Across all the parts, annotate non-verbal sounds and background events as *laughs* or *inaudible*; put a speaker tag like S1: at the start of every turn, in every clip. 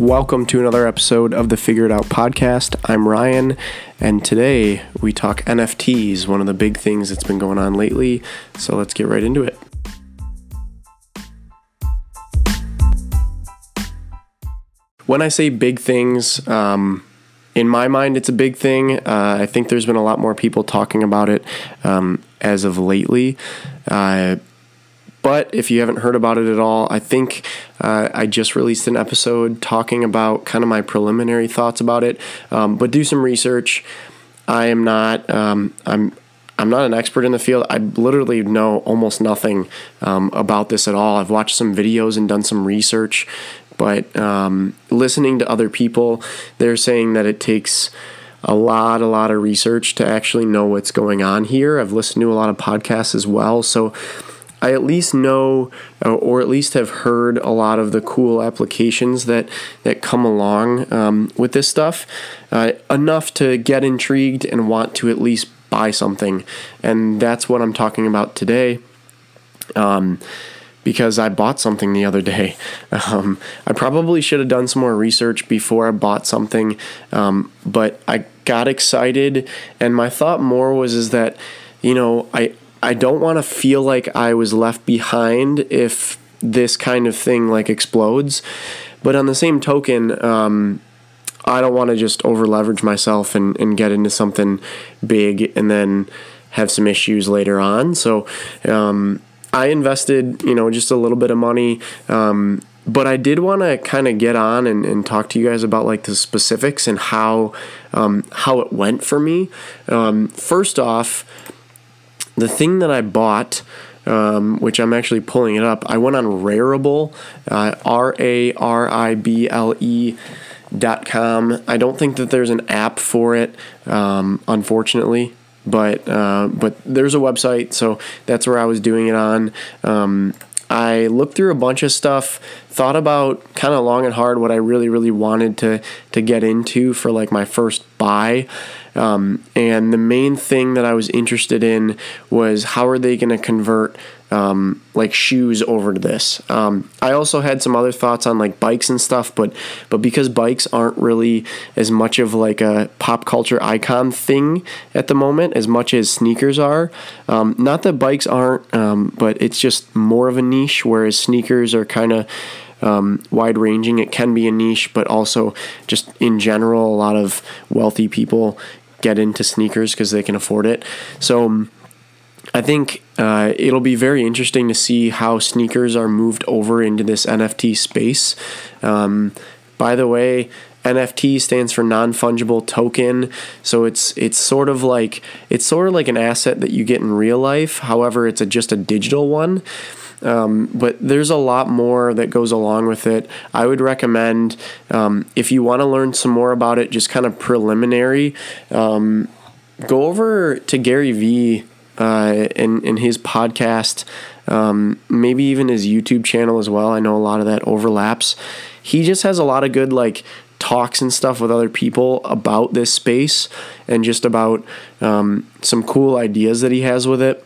S1: Welcome to another episode of the Figure It Out podcast. I'm Ryan, and today we talk NFTs, one of the big things that's been going on lately. So let's get right into it. When I say big things, um, in my mind, it's a big thing. Uh, I think there's been a lot more people talking about it um, as of lately. Uh, but if you haven't heard about it at all, I think uh, I just released an episode talking about kind of my preliminary thoughts about it. Um, but do some research. I am not. Um, I'm. I'm not an expert in the field. I literally know almost nothing um, about this at all. I've watched some videos and done some research, but um, listening to other people, they're saying that it takes a lot, a lot of research to actually know what's going on here. I've listened to a lot of podcasts as well, so I at least know, uh, or at least have heard a lot of the cool applications that that come along um, with this stuff, uh, enough to get intrigued and want to at least buy something, and that's what I'm talking about today. Um, because I bought something the other day. *laughs* Um, I probably should have done some more research before I bought something, um, but I got excited, and my thought more was is that, you know, I I don't want to feel like I was left behind if this kind of thing like explodes. But on the same token, um, I don't want to just over leverage myself and, and get into something big and then have some issues later on. So um, I invested, you know, just a little bit of money. Um, but I did want to kind of get on and, and talk to you guys about like the specifics and how um, how it went for me. Um, first off, the thing that I bought, um, which I'm actually pulling it up, I went on Rarible, uh, R A R I B L E. Dot com. I don't think that there's an app for it, um, unfortunately, but uh, but there's a website, so that's where I was doing it on. Um, I looked through a bunch of stuff, thought about kind of long and hard what I really, really wanted to to get into for like my first buy. Um, and the main thing that I was interested in was how are they going to convert um, like shoes over to this. Um, I also had some other thoughts on like bikes and stuff, but but because bikes aren't really as much of like a pop culture icon thing at the moment as much as sneakers are. Um, not that bikes aren't, um, but it's just more of a niche, whereas sneakers are kind of um, wide ranging. It can be a niche, but also just in general, a lot of wealthy people get into sneakers because they can afford it. So um, I think uh, it'll be very interesting to see how sneakers are moved over into this NFT space. Um, by the way, NFT stands for non fungible token, so it's it's sort of like it's sort of like an asset that you get in real life. However, it's a, just a digital one. Um, but there's a lot more that goes along with it. I would recommend um, if you want to learn some more about it, just kind of preliminary, um, go over to Gary Vee uh, in in his podcast, um, maybe even his YouTube channel as well. I know a lot of that overlaps. He just has a lot of good like talks and stuff with other people about this space and just about um, some cool ideas that he has with it.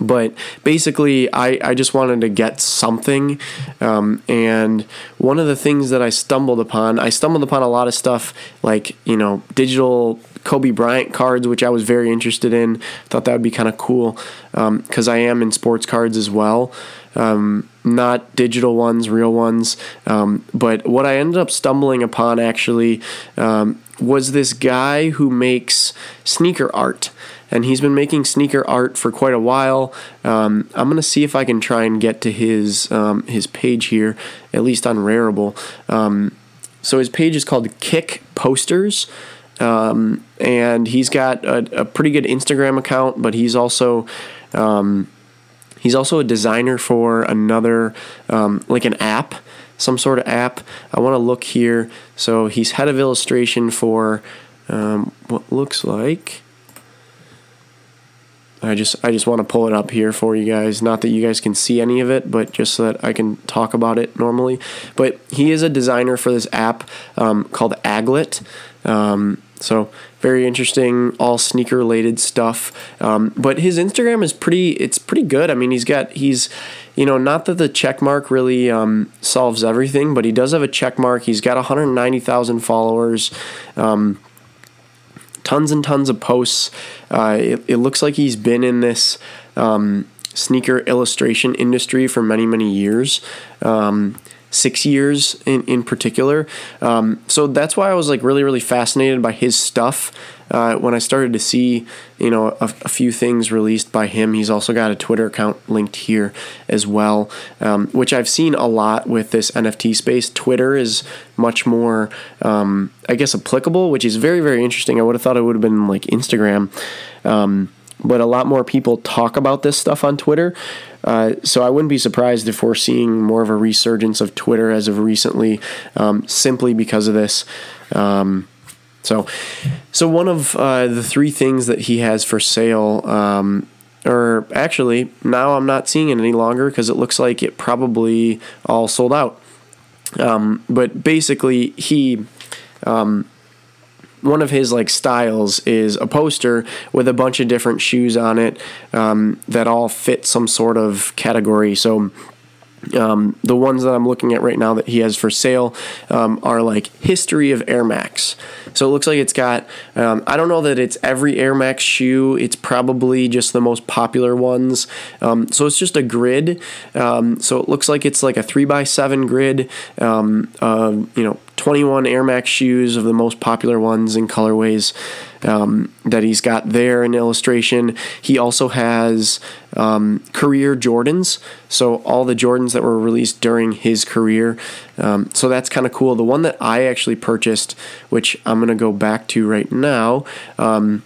S1: But basically, I, I just wanted to get something. Um, and one of the things that I stumbled upon, I stumbled upon a lot of stuff like, you know, digital Kobe Bryant cards, which I was very interested in. Thought that would be kind of cool because um, I am in sports cards as well. Um, not digital ones, real ones. Um, but what I ended up stumbling upon actually um, was this guy who makes sneaker art and he's been making sneaker art for quite a while. Um, I'm gonna see if I can try and get to his um, his page here, at least on Rarible. Um, so his page is called Kick Posters, um, and he's got a, a, pretty good Instagram account, but he's also um, he's also a designer for another um, like an app some sort of app. I want to look here. So he's head of illustration for um, what looks like I just I just want to pull it up here for you guys. Not that you guys can see any of it, but just so that I can talk about it normally. But he is a designer for this app um, called Aglet. Um, so very interesting, all sneaker related stuff. Um, but his Instagram is pretty. It's pretty good. I mean, he's got he's, you know, not that the check mark really um, solves everything, but he does have a check mark. He's got 190,000 followers. Tons and tons of posts. Uh, it, it, looks like he's been in this um, sneaker illustration industry for many, many years. Um, six years in, in particular. Um, so that's why I was like really, really fascinated by his stuff. Uh, when I started to see, you know, a, a, few things released by him, he's also got a Twitter account linked here as well, um, which I've seen a lot with this NFT space. Twitter is much more, um, I guess, applicable, which is very, very interesting. I would have thought it would have been like Instagram. Um, but a lot more people talk about this stuff on Twitter. Uh, so I wouldn't be surprised if we're seeing more of a resurgence of Twitter as of recently, um, simply because of this. Um, so, so one of uh, the three things that he has for sale, um, or actually now I'm not seeing it any longer because it looks like it probably all sold out. Um, but basically, he um, one of his like styles is a poster with a bunch of different shoes on it um, that all fit some sort of category. So um, the ones that I'm looking at right now that he has for sale um, are like history of Air Max. So it looks like it's got, um, I don't know that it's every Air Max shoe, it's probably just the most popular ones. Um, so it's just a grid. Um, so it looks like it's like a 3 by 7 grid, um, uh, you know, 21 Air Max shoes of the most popular ones and colorways um, that he's got there in illustration. He also has um, career Jordans, so all the Jordans that were released during his career. Um, so that's kind of cool. The one that I actually purchased, which I'm going to go back to right now, um,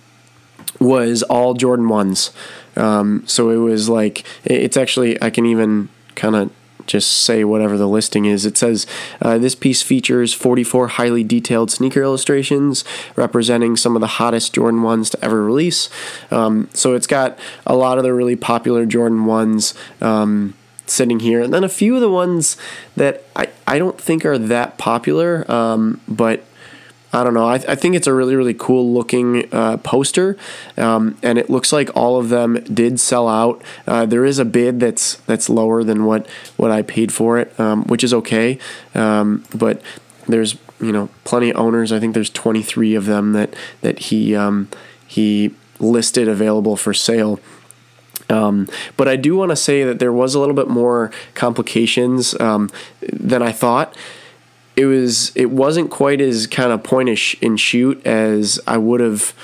S1: was all Jordan 1s. Um, so it was like, it's actually, I can even kind of just say whatever the listing is. It says uh, this piece features 44 highly detailed sneaker illustrations representing some of the hottest Jordan 1s to ever release. Um, so it's got a lot of the really popular Jordan 1s. Um, sitting here and then a few of the ones that I, I don't think are that popular um, but I don't know. I, I think it's a really, really cool looking uh, poster, um, and it looks like all of them did sell out. Uh, there is a bid that's that's lower than what what I paid for it, um, which is okay. Um, but there's you know plenty of owners. I think there's 23 of them that that he um, he listed available for sale. Um, but I do want to say that there was a little bit more complications um, than I thought it was it wasn't quite as kind of pointish point and shoot as I would have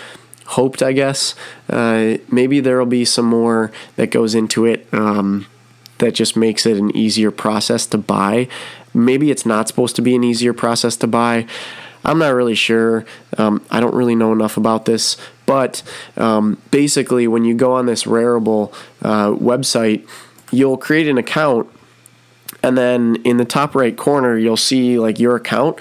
S1: hoped. I guess uh, maybe there will be some more that goes into it um, that just makes it an easier process to buy. Maybe it's not supposed to be an easier process to buy. I'm not really sure. Um, I don't really know enough about this, but um, basically, when you go on this Rarible uh, website, you'll create an account and then in the top right corner you'll see like your account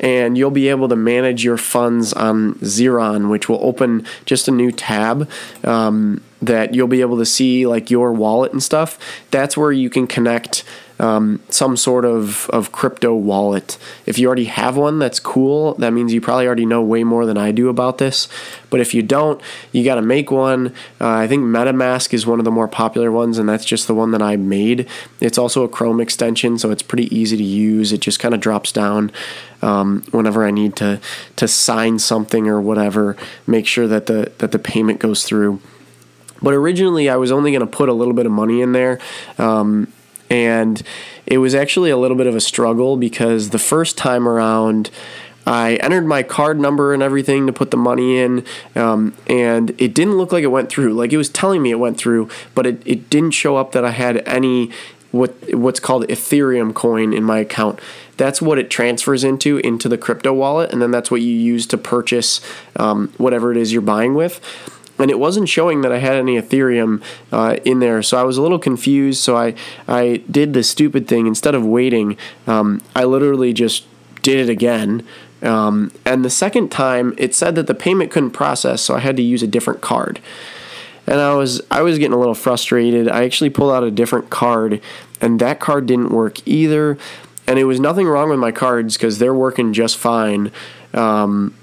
S1: and you'll be able to manage your funds on Zerion, which will open just a new tab um, that you'll be able to see like your wallet and stuff. That's where you can connect um, some sort of, of crypto wallet. If you already have one, that's cool. That means you probably already know way more than I do about this. But if you don't, you got to make one. Uh, I think MetaMask is one of the more popular ones, and that's just the one that I made. It's also a Chrome extension, so it's pretty easy to use. It just kind of drops down um, whenever I need to to sign something or whatever. Make sure that the that the payment goes through. But originally, I was only going to put a little bit of money in there. Um, and it was actually a little bit of a struggle because the first time around, I entered my card number and everything to put the money in, um, and it didn't look like it went through. Like it was telling me it went through, but it, it didn't show up that I had any what what's called Ethereum coin in my account. That's what it transfers into into the crypto wallet, and then that's what you use to purchase um, whatever it is you're buying with and it wasn't showing that I had any Ethereum uh, in there. So I was a little confused. So I I did the stupid thing instead of waiting. Um, I literally just did it again. Um, and the second time, it said that the payment couldn't process, so I had to use a different card. And I was I was getting a little frustrated. I actually pulled out a different card, and that card didn't work either. And it was nothing wrong with my cards because they're working just fine. Um,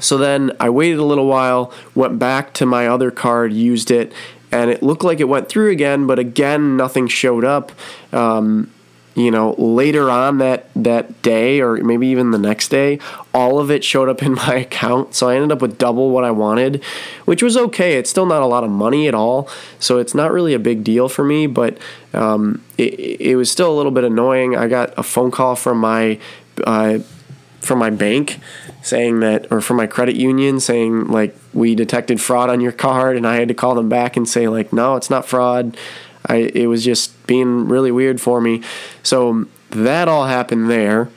S1: So then I waited a little while, went back to my other card, used it, and it looked like it went through again, but again, nothing showed up. Um, you know, later on that that day, or maybe even the next day, all of it showed up in *laughs* my account. So I ended up with double what I wanted, which was okay. It's still not a lot of money at all, so it's not really a big deal for me. But um, it, it was still a little bit annoying. I got a phone call from my uh, from my bank saying that, or from my credit union saying like we detected fraud on your card, and I had to call them back and say like, no, it's not fraud. I it was just being really weird for me. So that all happened there.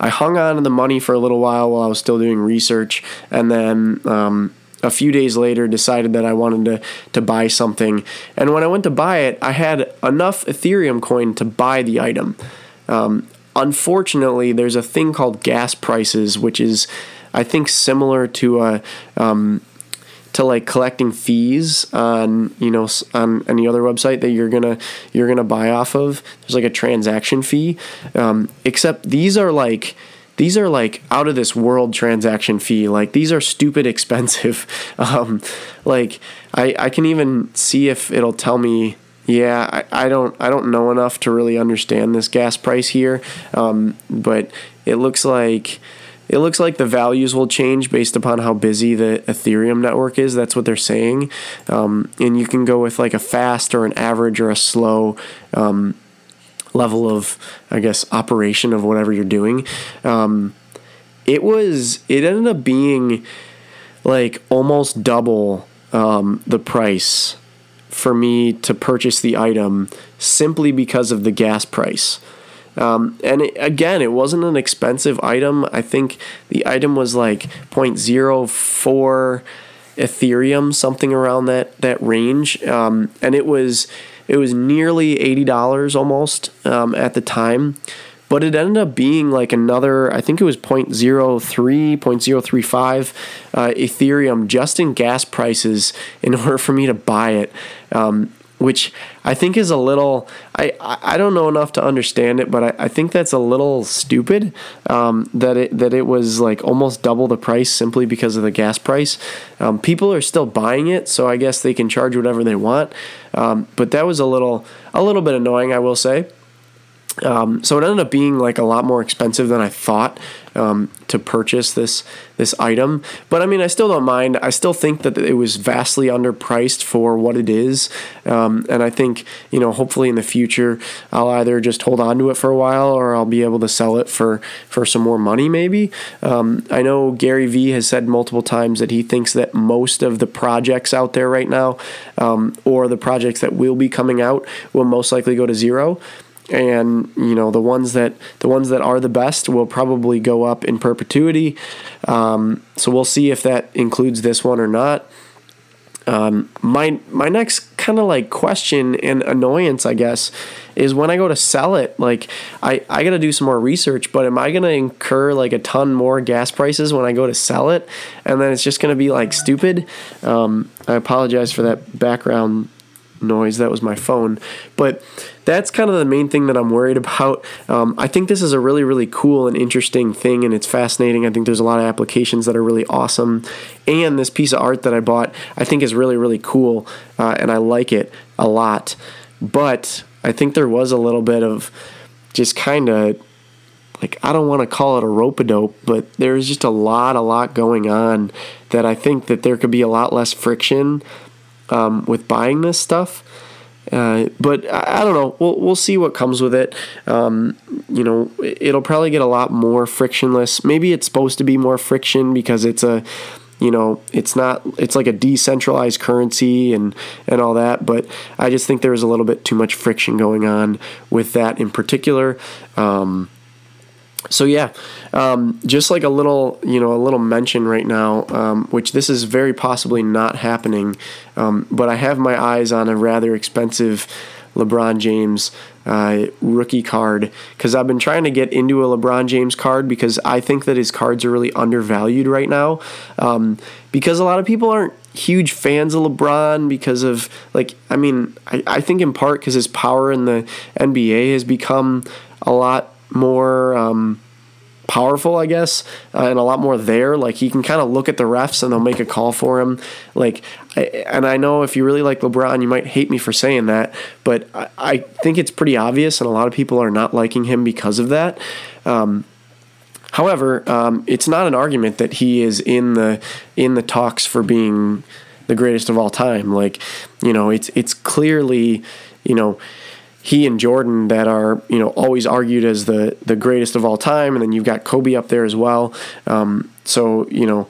S1: I hung on to the money for a little while while I was still doing research, and then um, a few days later decided that I wanted to to buy something. And when I went to buy it, I had enough Ethereum coin to buy the item. Um, unfortunately, there's a thing called gas prices, which is I think similar to a um, to like collecting fees on you know on any other website that you're gonna you're gonna buy off of. There's like a transaction fee, um, except these are like these are like out of this world transaction fee. Like these are stupid expensive. *laughs* Um, like I I can even see if it'll tell me. Yeah, I, I don't I don't know enough to really understand this gas price here, um, but it looks like it looks like the values will change based upon how busy the Ethereum network is. That's what they're saying. Um, and you can go with like a fast or an average or a slow um, level of, I guess, operation of whatever you're doing. Um, it was, it ended up being like almost double um, the price for me to purchase the item simply because of the gas price. Um, and it, again, it wasn't an expensive item. I think the item was like 0.04 Ethereum, something around that that range. Um, and it was it was nearly eighty dollars almost um, at the time. But it ended up being like another, I think it was 0.03, 0.035 uh, Ethereum just in gas prices in *laughs* order for me to buy it. Um, which I think is a little I, I don't know enough to understand it, but I, I think that's a little stupid um, that it that it was like almost double the price simply because of the gas price. Um, people are still buying it, so I guess they can charge whatever they want. Um, but that was a little a little bit annoying, I will say. Um, so it ended up being like a lot more expensive than I thought um, to purchase this this item. But I mean, I still don't mind. I still think that it was vastly underpriced for what it is, um, and I think you know, hopefully in the future, I'll either just hold on to it for a while or I'll be able to sell it for for some more money. Maybe um, I know Gary Vee has said multiple times that he thinks that most of the projects out there right now, um, or the projects that will be coming out, will most likely go to zero and you know the ones that the ones that are the best will probably go up in perpetuity. Um, so we'll see if that includes this one or not. Um, my my next kind of like question and annoyance, I guess, is when I go to sell it. Like I I gotta do some more research, but am I gonna incur like a ton more gas prices when I go to sell it, and then it's just gonna be like stupid? Um, I apologize for that background noise. That was my phone. But that's kind of the main thing that I'm worried about. Um, I think this is a really, really cool and interesting thing, and it's fascinating. I think there's a lot of applications that are really awesome. And this piece of art that I bought, I think is really, really cool, uh, and I like it a lot. But I think there was a little bit of just kind of like I don't want to call it a rope a dope, but there's just a lot, a lot going on that I think that there could be a lot less friction um, with buying this stuff. Uh, but I, I, don't know. We'll we'll see what comes with it. Um, you know, it'll probably get a lot more frictionless. Maybe it's supposed to be more friction because it's a, you know, it's not. It's like a decentralized currency and and all that. But I just think there's a little bit too much friction going on with that in particular. Um, so yeah, um, just like a little, you know, a little mention right now, um, which this is very possibly not happening, um, but I have my eyes on a rather expensive LeBron James uh, rookie card because I've been trying to get into a LeBron James card because I think that his cards are really undervalued right now. Um, because a lot of people aren't huge fans of LeBron because of like I mean I, I think in part because his power in the NBA has become a lot more um, powerful, I guess, uh, and a lot more there. Like he can kind of look at the refs and they'll make a call for him. Like, I, and I know if you really like LeBron, you might hate me for saying that, but I, I think it's pretty obvious, and a lot of people are not liking him because of that. Um, However, um, it's not an argument that he is in the in the talks for being the greatest of all time. Like, you know, it's it's clearly, you know, he and Jordan that are you know always argued as the the greatest of all time, and then you've got Kobe up there as well. Um, so you know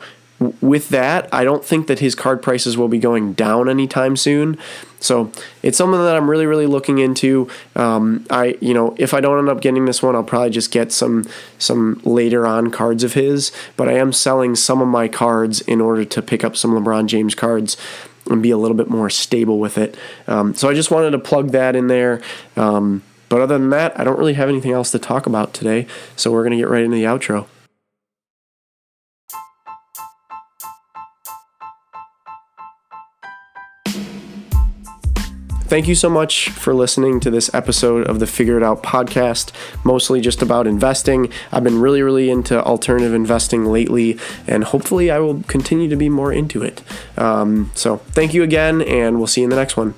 S1: with that, I don't think that his card prices will be going down anytime soon. So it's something that I'm really, really looking into. Um, I, you know, if I don't end up getting this one, I'll probably just get some some later on cards of his. But I am selling some of my cards in order to pick up some LeBron James cards and be a little bit more stable with it. Um, so I just wanted to plug that in there. Um, but other than that, I don't really have anything else to talk about today. So we're gonna get right into the outro. Thank you so much for listening to this episode of the Figure It Out podcast, mostly just about investing. I've been really, really into alternative investing lately, and hopefully I will continue to be more into it. Um, so thank you again, and we'll see you in the next one.